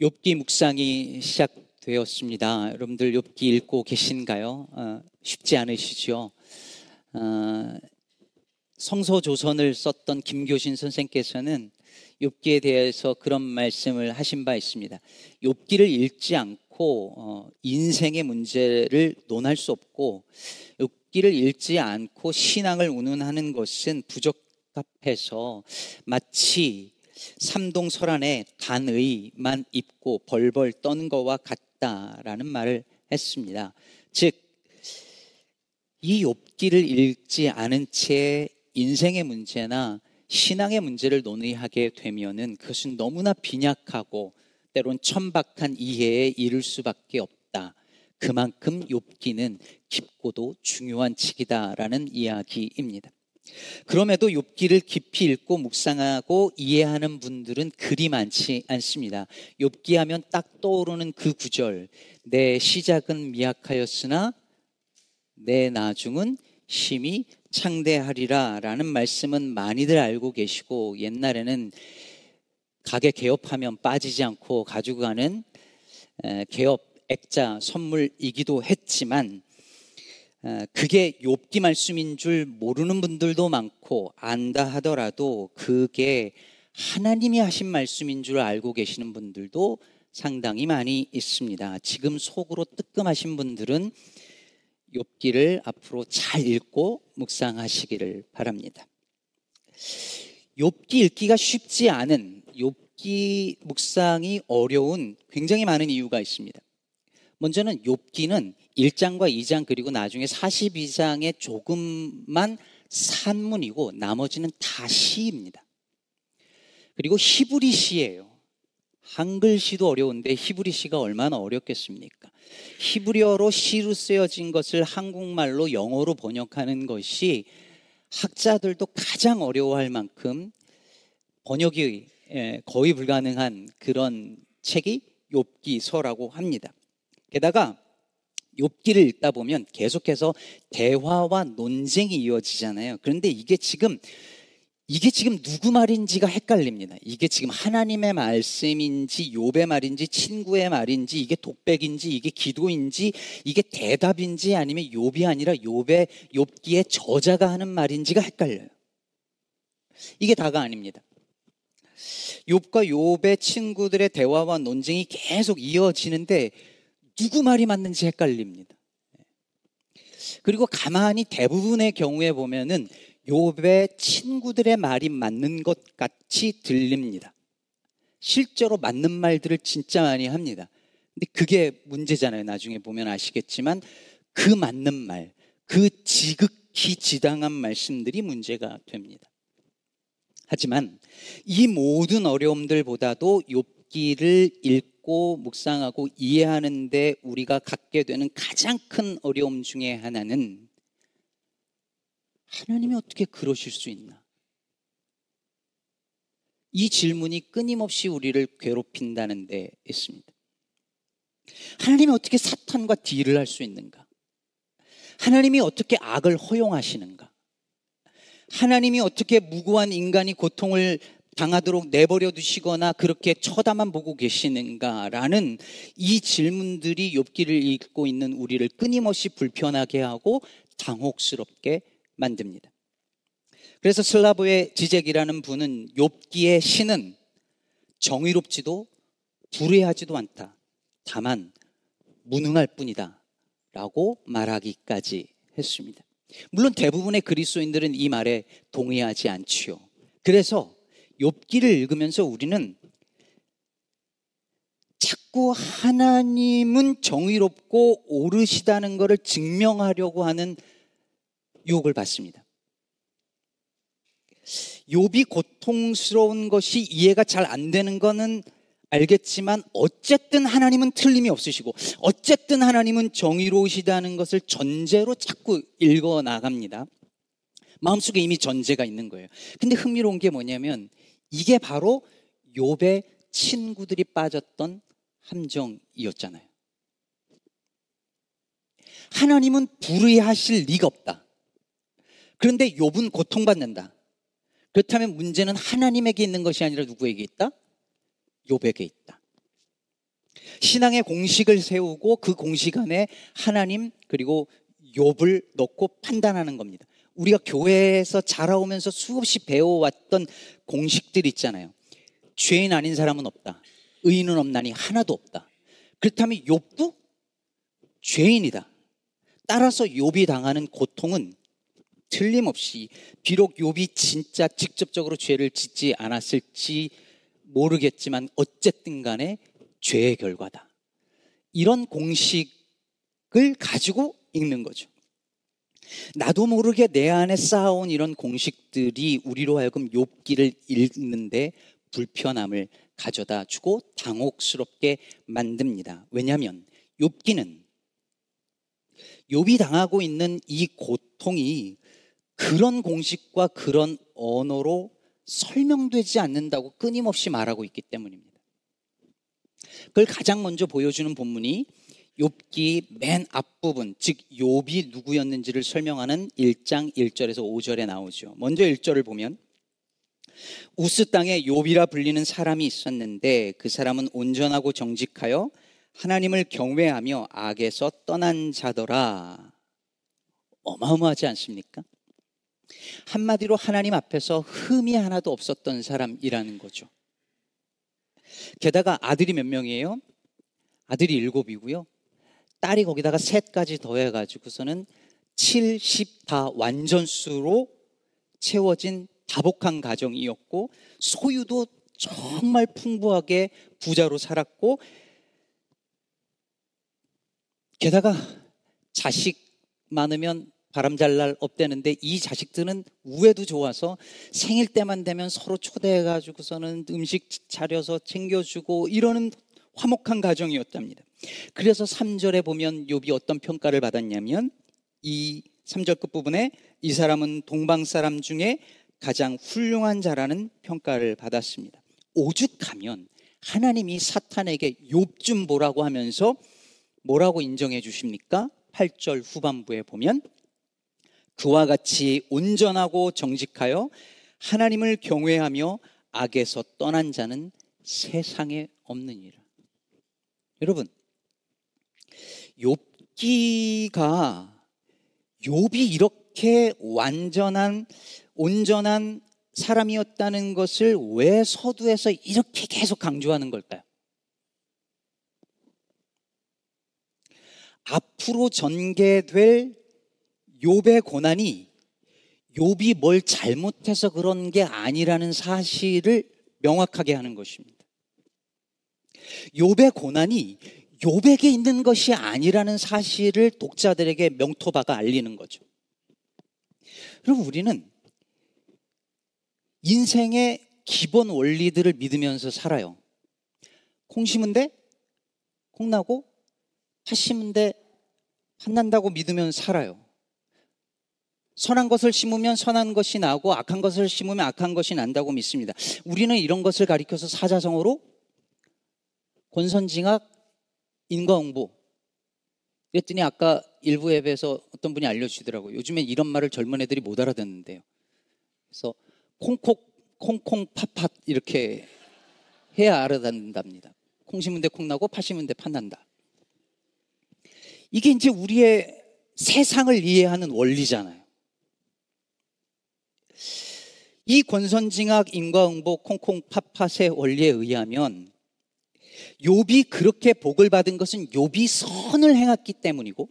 욥기 묵상이 시작되었습니다. 여러분들 욥기 읽고 계신가요? 어, 쉽지 않으시죠? 어, 성서 조선을 썼던 김교신 선생께서는 욥기에 대해서 그런 말씀을 하신 바 있습니다. 욥기를 읽지 않고 어, 인생의 문제를 논할 수 없고 욥기를 읽지 않고 신앙을 운운하는 것은 부적합해서 마치 삼동 설안에 단의만 입고 벌벌 떠는 것과 같다라는 말을 했습니다. 즉, 이 욥기를 읽지 않은 채 인생의 문제나 신앙의 문제를 논의하게 되면은 그것은 너무나 빈약하고 때론 천박한 이해에 이를 수밖에 없다. 그만큼 욥기는 깊고도 중요한 책이다라는 이야기입니다. 그럼에도 욥기를 깊이 읽고 묵상하고 이해하는 분들은 그리 많지 않습니다. 욥기 하면 딱 떠오르는 그 구절. 내 시작은 미약하였으나 내 나중은 심히 창대하리라 라는 말씀은 많이들 알고 계시고 옛날에는 가게 개업하면 빠지지 않고 가지고 가는 개업 액자 선물이기도 했지만 어, 그게 욥기 말씀인 줄 모르는 분들도 많고 안다 하더라도 그게 하나님이 하신 말씀인 줄 알고 계시는 분들도 상당히 많이 있습니다. 지금 속으로 뜨끔하신 분들은 욥기를 앞으로 잘 읽고 묵상하시기를 바랍니다. 욥기 읽기가 쉽지 않은 욥기 묵상이 어려운 굉장히 많은 이유가 있습니다. 먼저는 욥기는 1장과 2장 그리고 나중에 42장에 조금만 산문이고 나머지는 다 시입니다. 그리고 히브리 시예요. 한글 시도 어려운데 히브리 시가 얼마나 어렵겠습니까? 히브리어로 시로 쓰여진 것을 한국말로 영어로 번역하는 것이 학자들도 가장 어려워할 만큼 번역이 예, 거의 불가능한 그런 책이 욥기서라고 합니다. 게다가 욥기를 읽다 보면 계속해서 대화와 논쟁이 이어지잖아요. 그런데 이게 지금 이게 지금 누구 말인지가 헷갈립니다. 이게 지금 하나님의 말씀인지 욥의 말인지 친구의 말인지 이게 독백인지 이게 기도인지 이게 대답인지 아니면 욥이 아니라 욥의 욥기의 저자가 하는 말인지가 헷갈려요. 이게 다가 아닙니다. 욥과 욥의 친구들의 대화와 논쟁이 계속 이어지는데 누구 말이 맞는지 헷갈립니다. 그리고 가만히 대부분의 경우에 보면은 욥의 친구들의 말이 맞는 것 같이 들립니다. 실제로 맞는 말들을 진짜 많이 합니다. 근데 그게 문제잖아요. 나중에 보면 아시겠지만 그 맞는 말, 그 지극히 지당한 말씀들이 문제가 됩니다. 하지만 이 모든 어려움들보다도 욥 기를 읽고 읽고 묵상하고 이해하는데 우리가 갖게 되는 가장 큰 어려움 중에 하나는 하나님이 어떻게 그러실 수 있나? 이 질문이 끊임없이 우리를 괴롭힌다는 데 있습니다. 하나님이 어떻게 사탄과 딜을 할 수 있는가? 하나님이 어떻게 악을 허용하시는가? 하나님이 어떻게 무고한 인간이 고통을 당하도록 내버려 두시거나 그렇게 쳐다만 보고 계시는가라는 이 질문들이 욥기를 읽고 있는 우리를 끊임없이 불편하게 하고 당혹스럽게 만듭니다. 그래서 슬라브의 지젝이라는 분은 욥기의 시는 정의롭지도 불의하지도 않다. 다만 무능할 뿐이다. 라고 말하기까지 했습니다. 물론 대부분의 그리스도인들은 이 말에 동의하지 않지요. 그래서 욥기를 읽으면서 우리는 자꾸 하나님은 정의롭고 옳으시다는 것을 증명하려고 하는 유혹을 받습니다. 욥이 고통스러운 것이 이해가 잘 안 되는 것은 알겠지만 어쨌든 하나님은 틀림이 없으시고 어쨌든 하나님은 정의로우시다는 것을 전제로 자꾸 읽어 나갑니다. 마음속에 이미 전제가 있는 거예요. 근데 흥미로운 게 뭐냐면 이게 바로 욥의 친구들이 빠졌던 함정이었잖아요. 하나님은 불의하실 리가 없다. 그런데 욥은 고통받는다. 그렇다면 문제는 하나님에게 있는 것이 아니라 누구에게 있다? 욥에게 있다. 신앙의 공식을 세우고 그 공식 안에 하나님 그리고 욥을 넣고 판단하는 겁니다. 우리가 교회에서 자라오면서 수없이 배워왔던 공식들 있잖아요. 죄인 아닌 사람은 없다. 의인은 없나니 하나도 없다. 그렇다면 욥도 죄인이다. 따라서 욥이 당하는 고통은 틀림없이 비록 욥이 진짜 직접적으로 죄를 짓지 않았을지 모르겠지만 어쨌든 간에 죄의 결과다. 이런 공식을 가지고 읽는 거죠. 나도 모르게 내 안에 쌓아온 이런 공식들이 우리로 하여금 욥기를 읽는데 불편함을 가져다 주고 당혹스럽게 만듭니다. 왜냐하면 욥기는 욥이 당하고 있는 이 고통이 그런 공식과 그런 언어로 설명되지 않는다고 끊임없이 말하고 있기 때문입니다. 그걸 가장 먼저 보여주는 본문이 욥기 맨 앞부분, 즉 욥이 누구였는지를 설명하는 1장 1절에서 5절에 나오죠. 먼저 1절을 보면 우스 땅에 욥이라 불리는 사람이 있었는데 그 사람은 온전하고 정직하여 하나님을 경외하며 악에서 떠난 자더라. 어마어마하지 않습니까? 한마디로 하나님 앞에서 흠이 하나도 없었던 사람이라는 거죠. 게다가 아들이 몇 명이에요? 아들이 일곱이고요. 딸이 거기다가 셋까지 더해가지고서는 70 다 완전수로 채워진 다복한 가정이었고 소유도 정말 풍부하게 부자로 살았고 게다가 자식 많으면 바람 잘 날 없대는데 이 자식들은 우애도 좋아서 생일 때만 되면 서로 초대해가지고서는 음식 차려서 챙겨주고 이러는 화목한 가정이었답니다. 그래서 3절에 보면 욥이 어떤 평가를 받았냐면 이 3절 끝부분에 이 사람은 동방 사람 중에 가장 훌륭한 자라는 평가를 받았습니다. 오죽하면 하나님이 사탄에게 욥 좀 보라고 하면서 뭐라고 인정해 주십니까? 8절 후반부에 보면 그와 같이 온전하고 정직하여 하나님을 경외하며 악에서 떠난 자는 세상에 없느니라. 여러분, 욥기가 욥이 이렇게 완전한 온전한 사람이었다는 것을 왜 서두에서 이렇게 계속 강조하는 걸까요? 앞으로 전개될 욥의 고난이 욥이 뭘 잘못해서 그런 게 아니라는 사실을 명확하게 하는 것입니다. 욥의 고난이 욥에게 있는 것이 아니라는 사실을 독자들에게 명토바가 알리는 거죠. 그럼 우리는 인생의 기본 원리들을 믿으면서 살아요. 콩 심은데 콩 나고 팥 심은데 팥 난다고 믿으면 살아요. 선한 것을 심으면 선한 것이 나고 악한 것을 심으면 악한 것이 난다고 믿습니다. 우리는 이런 것을 가리켜서 사자성어로 권선징악 인과응보 그랬더니 아까 일부 앱에서 어떤 분이 알려주시더라고요. 요즘엔 이런 말을 젊은 애들이 못 알아듣는데요. 그래서 콩콩 콩콩 팥팥 이렇게 해야 알아듣는답니다. 콩 심은 데 콩 나고 팥 심은 데 팥 난다. 이게 이제 우리의 세상을 이해하는 원리잖아요. 이 권선징악 인과응보 콩콩 팥팥의 원리에 의하면 욥이 그렇게 복을 받은 것은 욥이 선을 행했기 때문이고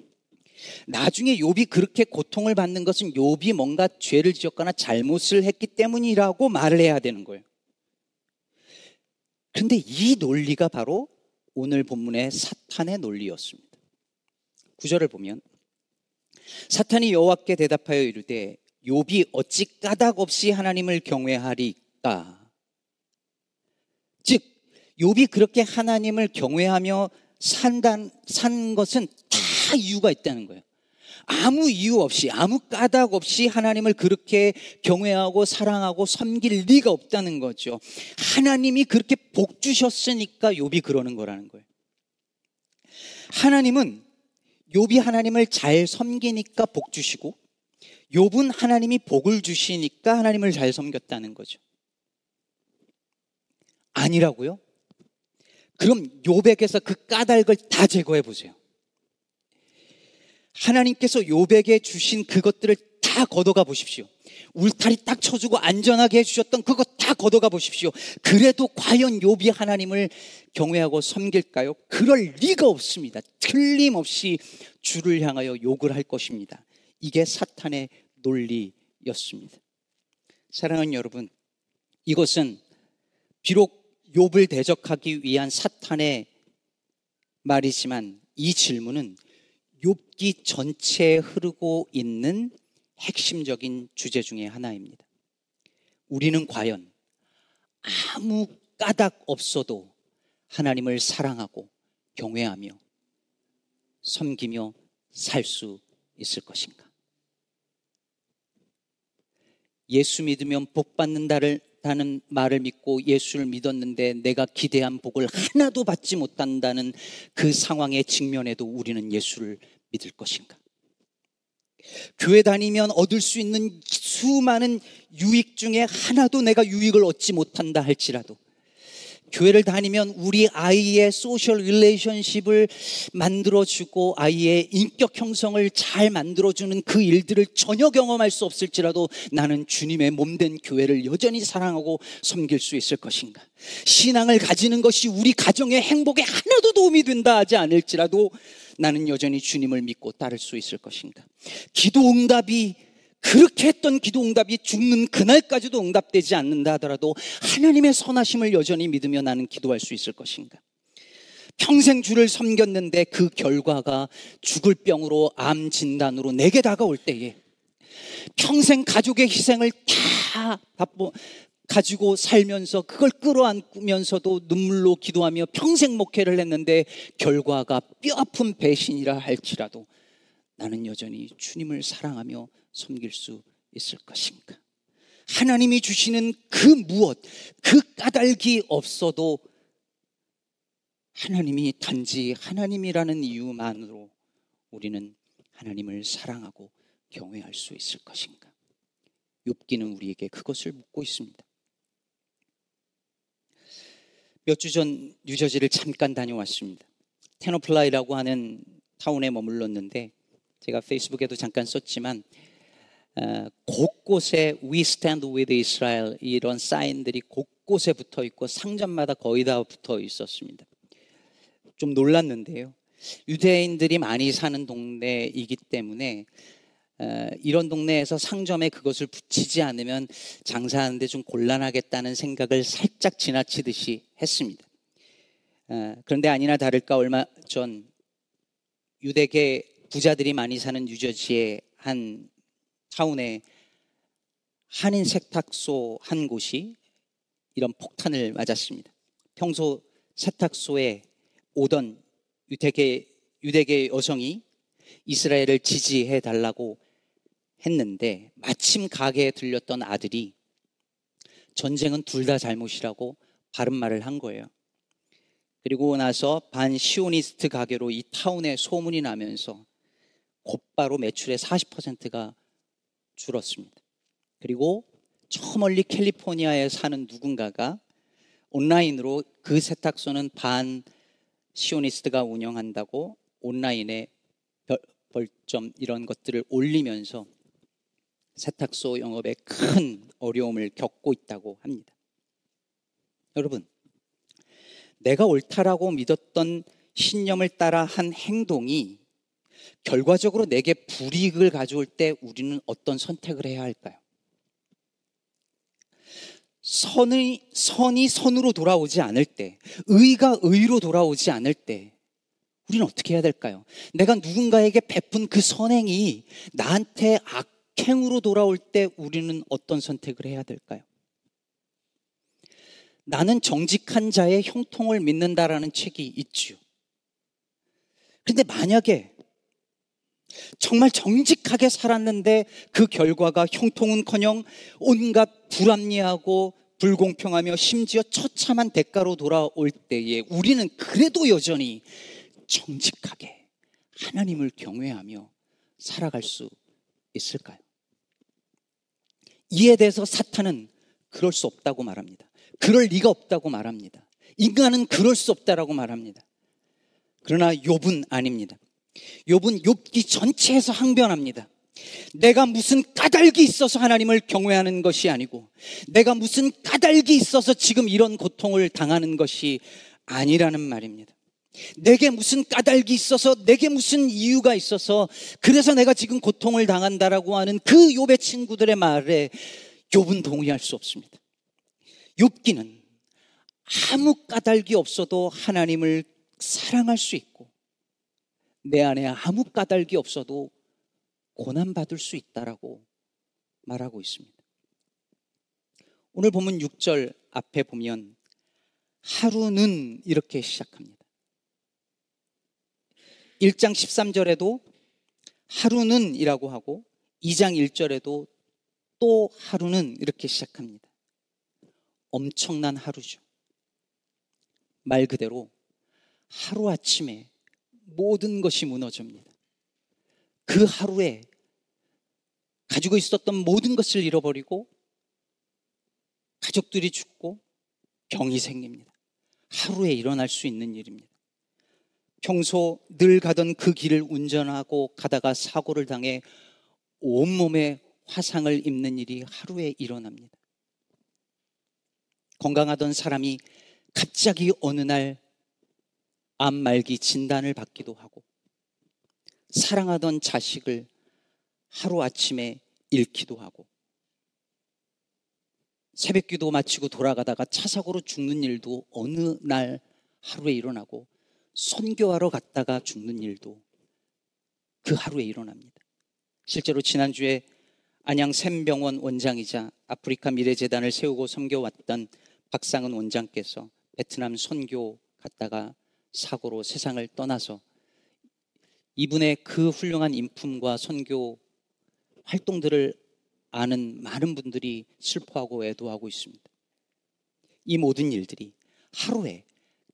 나중에 욥이 그렇게 고통을 받는 것은 욥이 뭔가 죄를 지었거나 잘못을 했기 때문이라고 말을 해야 되는 거예요. 그런데 이 논리가 바로 오늘 본문의 사탄의 논리였습니다. 구절을 보면 사탄이 여호와께 대답하여 이르되 욥이 어찌 까닭 없이 하나님을 경외하리까? 즉 욥이 그렇게 하나님을 경외하며 산단 산 것은 다 이유가 있다는 거예요. 아무 이유 없이 아무 까닭 없이 하나님을 그렇게 경외하고 사랑하고 섬길 리가 없다는 거죠. 하나님이 그렇게 복 주셨으니까 욥이 그러는 거라는 거예요. 하나님은 욥이 하나님을 잘 섬기니까 복 주시고 욥은 하나님이 복을 주시니까 하나님을 잘 섬겼다는 거죠. 아니라고요? 그럼 요백에서 그 까닭을 다 제거해 보세요. 하나님께서 요백에 주신 그것들을 다 걷어가 보십시오. 울타리 딱 쳐주고 안전하게 해주셨던 그거 다 걷어가 보십시오. 그래도 과연 요비 하나님을 경외하고 섬길까요? 그럴 리가 없습니다. 틀림없이 주를 향하여 욕을 할 것입니다. 이게 사탄의 논리였습니다. 사랑하는 여러분, 이것은 비록 욥을 대적하기 위한 사탄의 말이지만 이 질문은 욥기 전체에 흐르고 있는 핵심적인 주제 중의 하나입니다. 우리는 과연 아무 까닭 없어도 하나님을 사랑하고 경외하며 섬기며 살 수 있을 것인가? 예수 믿으면 복 받는다를 다는 말을 믿고 예수를 믿었는데 내가 기대한 복을 하나도 받지 못한다는 그 상황에 직면해도 우리는 예수를 믿을 것인가? 교회 다니면 얻을 수 있는 수많은 유익 중에 하나도 내가 유익을 얻지 못한다 할지라도 교회를 다니면 우리 아이의 social relationship을 만들어주고 아이의 인격 형성을 잘 만들어주는 그 일들을 전혀 경험할 수 없을지라도 나는 주님의 몸된 교회를 여전히 사랑하고 섬길 수 있을 것인가? 신앙을 가지는 것이 우리 가정의 행복에 하나도 도움이 된다 하지 않을지라도 나는 여전히 주님을 믿고 따를 수 있을 것인가? 기도 응답이 그렇게 했던 기도 응답이 죽는 그날까지도 응답되지 않는다 하더라도 하나님의 선하심을 여전히 믿으며 나는 기도할 수 있을 것인가? 평생 주를 섬겼는데 그 결과가 죽을 병으로 암 진단으로 내게 다가올 때에 평생 가족의 희생을 다 가지고 살면서 그걸 끌어안면서도 눈물로 기도하며 평생 목회를 했는데 결과가 뼈아픈 배신이라 할지라도 나는 여전히 주님을 사랑하며 섬길 수 있을 것인가? 하나님이 주시는 그 무엇, 그 까닭이 없어도 하나님이 단지 하나님이라는 이유만으로 우리는 하나님을 사랑하고 경외할 수 있을 것인가? 욥기는 우리에게 그것을 묻고 있습니다. 몇 주 전 뉴저지를 잠깐 다녀왔습니다. 테너플라이라고 하는 타운에 머물렀는데 제가 페이스북에도 잠깐 썼지만 어, 곳곳에 We Stand with Israel 이런 사인들이 곳곳에 붙어 있고 상점마다 거의 다 붙어 있었습니다. 좀 놀랐는데요. 유대인들이 많이 사는 동네이기 때문에 어, 이런 동네에서 상점에 그것을 붙이지 않으면 장사하는데 좀 곤란하겠다는 생각을 살짝 지나치듯이 했습니다. 어, 그런데 아니나 다를까 얼마 전 유대계 부자들이 많이 사는 뉴저지의 한 타운에 한인 세탁소 한 곳이 이런 폭탄을 맞았습니다. 평소 세탁소에 오던 유대계, 유대계 여성이 이스라엘을 지지해 달라고 했는데 마침 가게에 들렸던 아들이 전쟁은 둘 다 잘못이라고 바른 말을 한 거예요. 그리고 나서 반 시오니스트 가게로 이 타운에 소문이 나면서 곧바로 매출의 40%가 줄었습니다. 그리고 저 멀리 캘리포니아에 사는 누군가가 온라인으로 그 세탁소는 반 시오니스트가 운영한다고 온라인에 벌점 이런 것들을 올리면서 세탁소 영업에 큰 어려움을 겪고 있다고 합니다. 여러분, 내가 옳다라고 믿었던 신념을 따라 한 행동이 결과적으로 내게 불이익을 가져올 때 우리는 어떤 선택을 해야 할까요? 선이, 선이 선으로 돌아오지 않을 때, 의가 의로 돌아오지 않을 때, 우리는 어떻게 해야 될까요? 내가 누군가에게 베푼 그 선행이 나한테 악행으로 돌아올 때 우리는 어떤 선택을 해야 될까요? 나는 정직한 자의 형통을 믿는다라는 책이 있지요. 근데 만약에 정말 정직하게 살았는데 그 결과가 형통은커녕 온갖 불합리하고 불공평하며 심지어 처참한 대가로 돌아올 때에 우리는 그래도 여전히 정직하게 하나님을 경외하며 살아갈 수 있을까요? 이에 대해서 사탄은 그럴 수 없다고 말합니다. 그럴 리가 없다고 말합니다. 인간은 그럴 수 없다라고 말합니다. 그러나 욥은 아닙니다. 욥은 욥기 전체에서 항변합니다. 내가 무슨 까닭이 있어서 하나님을 경외하는 것이 아니고 내가 무슨 까닭이 있어서 지금 이런 고통을 당하는 것이 아니라는 말입니다. 내게 무슨 까닭이 있어서 내게 무슨 이유가 있어서 그래서 내가 지금 고통을 당한다라고 하는 그 욥의 친구들의 말에 욥은 동의할 수 없습니다. 욥기는 아무 까닭이 없어도 하나님을 사랑할 수 있고 내 안에 아무 까닭이 없어도 고난받을 수 있다라고 말하고 있습니다. 오늘 보면 6절 앞에 보면 하루는 이렇게 시작합니다. 1장 13절에도 하루는 이라고 하고 2장 1절에도 또 하루는 이렇게 시작합니다. 엄청난 하루죠. 말 그대로 하루아침에 모든 것이 무너집니다. 그 하루에 가지고 있었던 모든 것을 잃어버리고 가족들이 죽고 병이 생깁니다. 하루에 일어날 수 있는 일입니다. 평소 늘 가던 그 길을 운전하고 가다가 사고를 당해 온몸에 화상을 입는 일이 하루에 일어납니다. 건강하던 사람이 갑자기 어느 날 암 말기 진단을 받기도 하고 사랑하던 자식을 하루아침에 잃기도 하고 새벽 기도 마치고 돌아가다가 차 사고로 죽는 일도 어느 날 하루에 일어나고 선교하러 갔다가 죽는 일도 그 하루에 일어납니다. 실제로 지난주에 안양 샘병원 원장이자 아프리카 미래재단을 세우고 섬겨왔던 박상은 원장께서 베트남 선교 갔다가 사고로 세상을 떠나서 이분의 그 훌륭한 인품과 선교 활동들을 아는 많은 분들이 슬퍼하고 애도하고 있습니다. 이 모든 일들이 하루에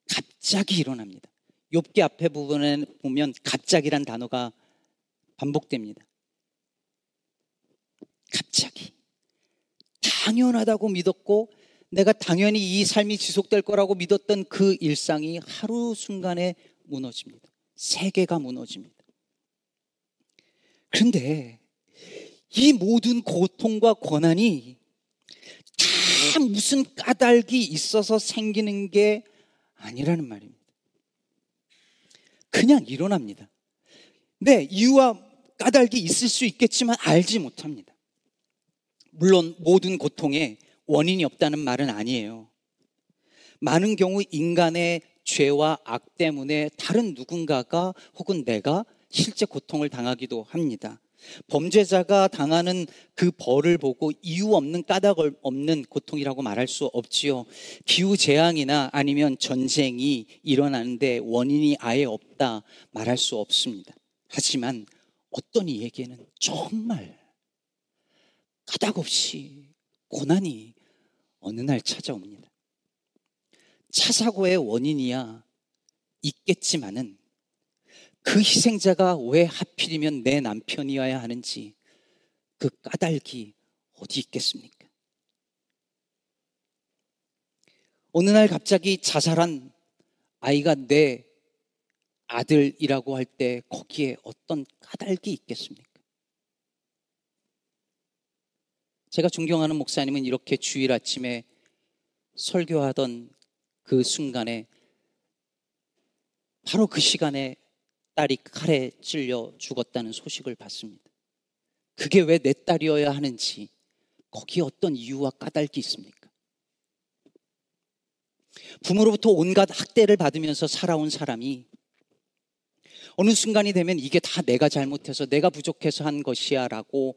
갑자기 일어납니다. 욥기 앞에 부분에 보면 갑자기란 단어가 반복됩니다. 갑자기 당연하다고 믿었고 내가 당연히 이 삶이 지속될 거라고 믿었던 그 일상이 하루 순간에 무너집니다. 세계가 무너집니다. 그런데 이 모든 고통과 고난이 다 무슨 까닭이 있어서 생기는 게 아니라는 말입니다. 그냥 일어납니다. 네, 이유와 까닭이 있을 수 있겠지만 알지 못합니다. 물론 모든 고통에 원인이 없다는 말은 아니에요. 많은 경우 인간의 죄와 악 때문에 다른 누군가가 혹은 내가 실제 고통을 당하기도 합니다. 범죄자가 당하는 그 벌을 보고 이유 없는 까닭 없는 고통이라고 말할 수 없지요. 기후 재앙이나 아니면 전쟁이 일어나는데 원인이 아예 없다 말할 수 없습니다. 하지만 어떤 이에게는 정말 까닭 없이 고난이 어느 날 찾아옵니다. 차 사고의 원인이야 있겠지만은 그 희생자가 왜 하필이면 내 남편이어야 하는지 그 까닭이 어디 있겠습니까? 어느 날 갑자기 자살한 아이가 내 아들이라고 할 때 거기에 어떤 까닭이 있겠습니까? 제가 존경하는 목사님은 이렇게 주일 아침에 설교하던 그 순간에 바로 그 시간에 딸이 칼에 찔려 죽었다는 소식을 받습니다. 그게 왜 내 딸이어야 하는지 거기에 어떤 이유와 까닭이 있습니까? 부모로부터 온갖 학대를 받으면서 살아온 사람이 어느 순간이 되면 이게 다 내가 잘못해서 내가 부족해서 한 것이야 라고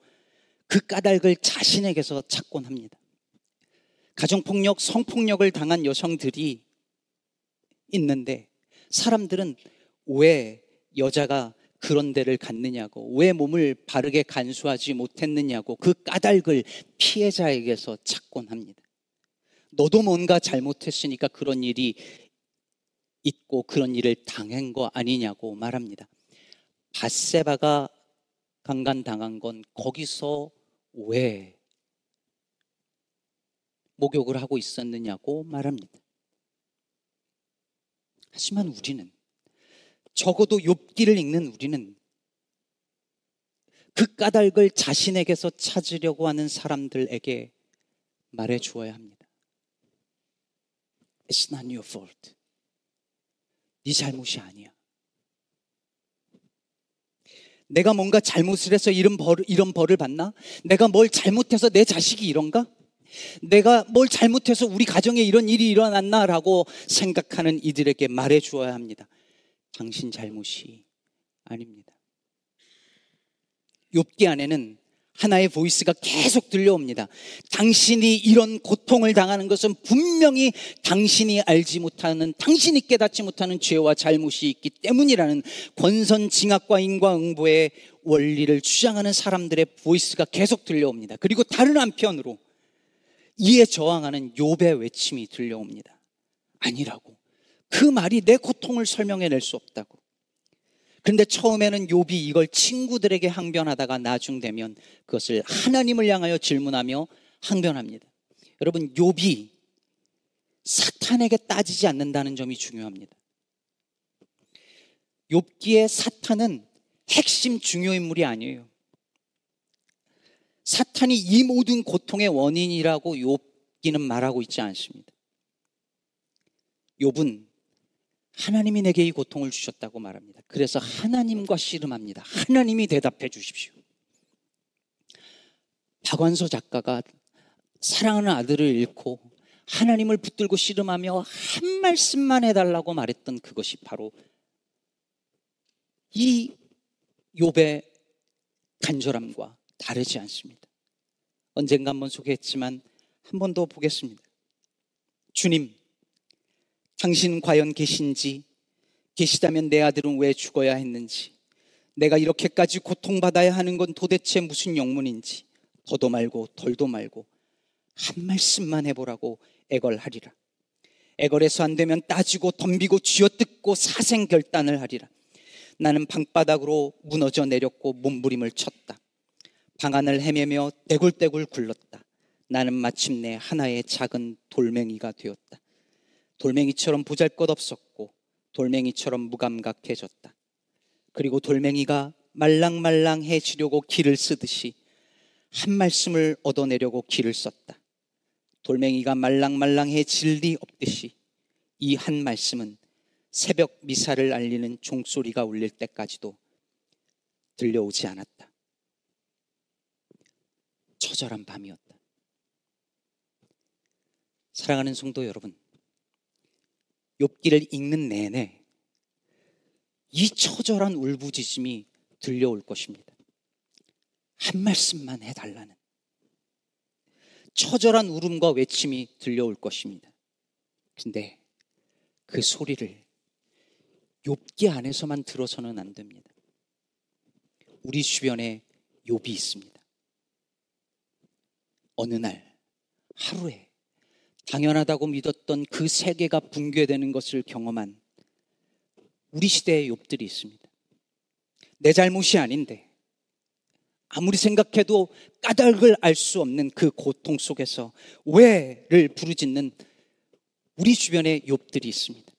그 까닭을 자신에게서 찾곤 합니다. 가정폭력, 성폭력을 당한 여성들이 있는데 사람들은 왜 여자가 그런 데를 갔느냐고, 왜 몸을 바르게 간수하지 못했느냐고 그 까닭을 피해자에게서 찾곤 합니다. 너도 뭔가 잘못했으니까 그런 일이 있고 그런 일을 당한 거 아니냐고 말합니다. 바세바가 강간당한 건 거기서 왜 목욕을 하고 있었느냐고 말합니다. 하지만 우리는 적어도 욥기를 읽는 우리는 그 까닭을 자신에게서 찾으려고 하는 사람들에게 말해 주어야 합니다. It's not your fault. 네 잘못이 아니야. 내가 뭔가 잘못을 해서 이런 벌, 이런 벌을 받나? 내가 뭘 잘못해서 내 자식이 이런가? 내가 뭘 잘못해서 우리 가정에 이런 일이 일어났나 라고 생각하는 이들에게 말해 주어야 합니다. 당신 잘못이 아닙니다. 욥기 안에는 하나의 voice가 계속 들려옵니다. 당신이 이런 고통을 당하는 것은 분명히 당신이 알지 못하는, 당신이 깨닫지 못하는 죄와 잘못이 있기 때문이라는 권선징악과 인과응보의 원리를 주장하는 사람들의 voice가 계속 들려옵니다. 그리고 다른 한편으로 이에 저항하는 욥의 외침이 들려옵니다. 아니라고. 그 말이 내 고통을 설명해낼 수 없다고. 그런데 처음에는 욥이 이걸 친구들에게 항변하다가 나중 되면 그것을 하나님을 향하여 질문하며 항변합니다. 여러분 욥이 사탄에게 따지지 않는다는 점이 중요합니다. 욥기의 사탄은 핵심 중요 인물이 아니에요. 사탄이 이 모든 고통의 원인이라고 욥기는 말하고 있지 않습니다. 욥은 하나님이 내게 이 고통을 주셨다고 말합니다. 그래서 하나님과 씨름합니다. 하나님이 대답해 주십시오. 박완서 작가가 사랑하는 아들을 잃고 하나님을 붙들고 씨름하며 한 말씀만 해달라고 말했던 그것이 바로 이 욥의 간절함과 다르지 않습니다. 언젠가 한번 소개했지만 한 번 더 보겠습니다. 주님, 당신 과연 계신지, 계시다면 내 아들은 왜 죽어야 했는지, 내가 이렇게까지 고통받아야 하는 건 도대체 무슨 영문인지, 더도 말고 덜도 말고 한 말씀만 해보라고 애걸하리라. 애걸해서 안 되면 따지고 덤비고 쥐어뜯고 사생결단을 하리라. 나는 방바닥으로 무너져 내렸고 몸부림을 쳤다. 방안을 헤매며 떼굴떼굴 굴렀다. 나는 마침내 하나의 작은 돌멩이가 되었다. 돌멩이처럼 보잘 것 없었고 돌멩이처럼 무감각해졌다. 그리고 돌멩이가 말랑말랑해지려고 길을 쓰듯이 한 말씀을 얻어내려고 길을 썼다. 돌멩이가 말랑말랑해질 리 없듯이 이 한 말씀은 새벽 미사를 알리는 종소리가 울릴 때까지도 들려오지 않았다. 처절한 밤이었다. 사랑하는 성도 여러분, 욥기를 읽는 내내 이 처절한 울부짖음이 들려올 것입니다. 한 말씀만 해달라는 처절한 울음과 외침이 들려올 것입니다. 근데 그 소리를 욥기 안에서만 들어서는 안 됩니다. 우리 주변에 욥이 있습니다. 어느 날 하루에 당연하다고 믿었던 그 세계가 붕괴되는 것을 경험한 우리 시대의 욥들이 있습니다. 내 잘못이 아닌데 아무리 생각해도 까닭을 알 수 없는 그 고통 속에서 왜를 부르짖는 우리 주변의 욥들이 있습니다.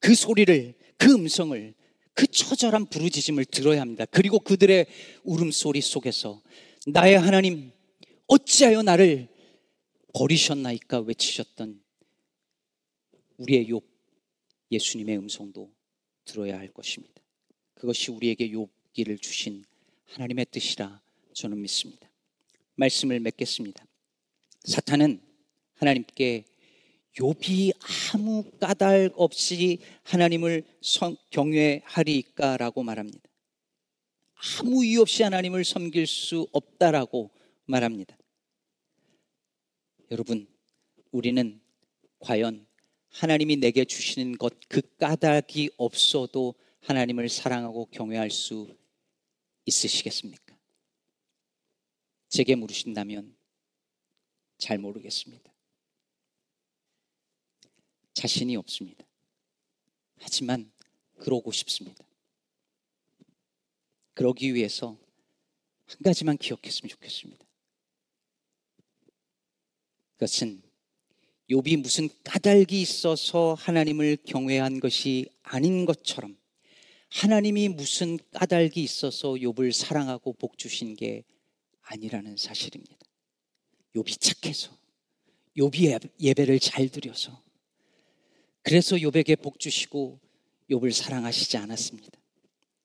그 소리를 그 음성을 그 처절한 부르짖음을 들어야 합니다. 그리고 그들의 울음소리 속에서 나의 하나님 어찌하여 나를 버리셨나이까 외치셨던 우리의 욥 예수님의 음성도 들어야 할 것입니다. 그것이 우리에게 욥기를 주신 하나님의 뜻이라 저는 믿습니다. 말씀을 맺겠습니다. 사탄은 하나님께 욥이 아무 까닭 없이 하나님을 경외하리까라고 말합니다. 아무 이유 없이 하나님을 섬길 수 없다라고 말합니다. 여러분, 우리는 과연 하나님이 내게 주시는 것 그 까닭이 없어도 하나님을 사랑하고 경외할 수 있으시겠습니까? 제게 물으신다면 잘 모르겠습니다. 자신이 없습니다. 하지만 그러고 싶습니다. 그러기 위해서 한 가지만 기억했으면 좋겠습니다. 그것은 욥이 무슨 까닭이 있어서 하나님을 경외한 것이 아닌 것처럼 하나님이 무슨 까닭이 있어서 욥을 사랑하고 복 주신 게 아니라는 사실입니다. 욥이 착해서 욥이 예배를 잘 드려서 그래서 욥에게 복 주시고 욥을 사랑하시지 않았습니다.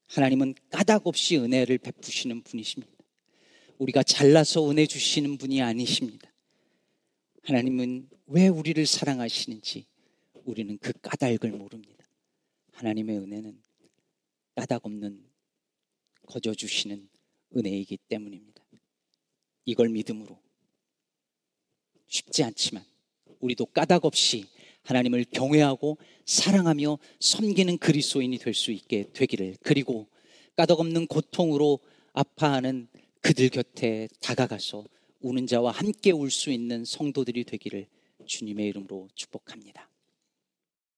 하나님은 까닭 없이 은혜를 베푸시는 분이십니다. 우리가 잘나서 은혜 주시는 분이 아니십니다. 하나님은 왜 우리를 사랑하시는지 우리는 그 까닭을 모릅니다. 하나님의 은혜는 까닭 없는 거저 주시는 은혜이기 때문입니다. 이걸 믿음으로 쉽지 않지만 우리도 까닭 없이 하나님을 경외하고 사랑하며 섬기는 그리스도인이 될 수 있게 되기를 그리고 까닭 없는 고통으로 아파하는 그들 곁에 다가가서 우는 자와 함께 울 수 있는 성도들이 되기를 주님의 이름으로 축복합니다.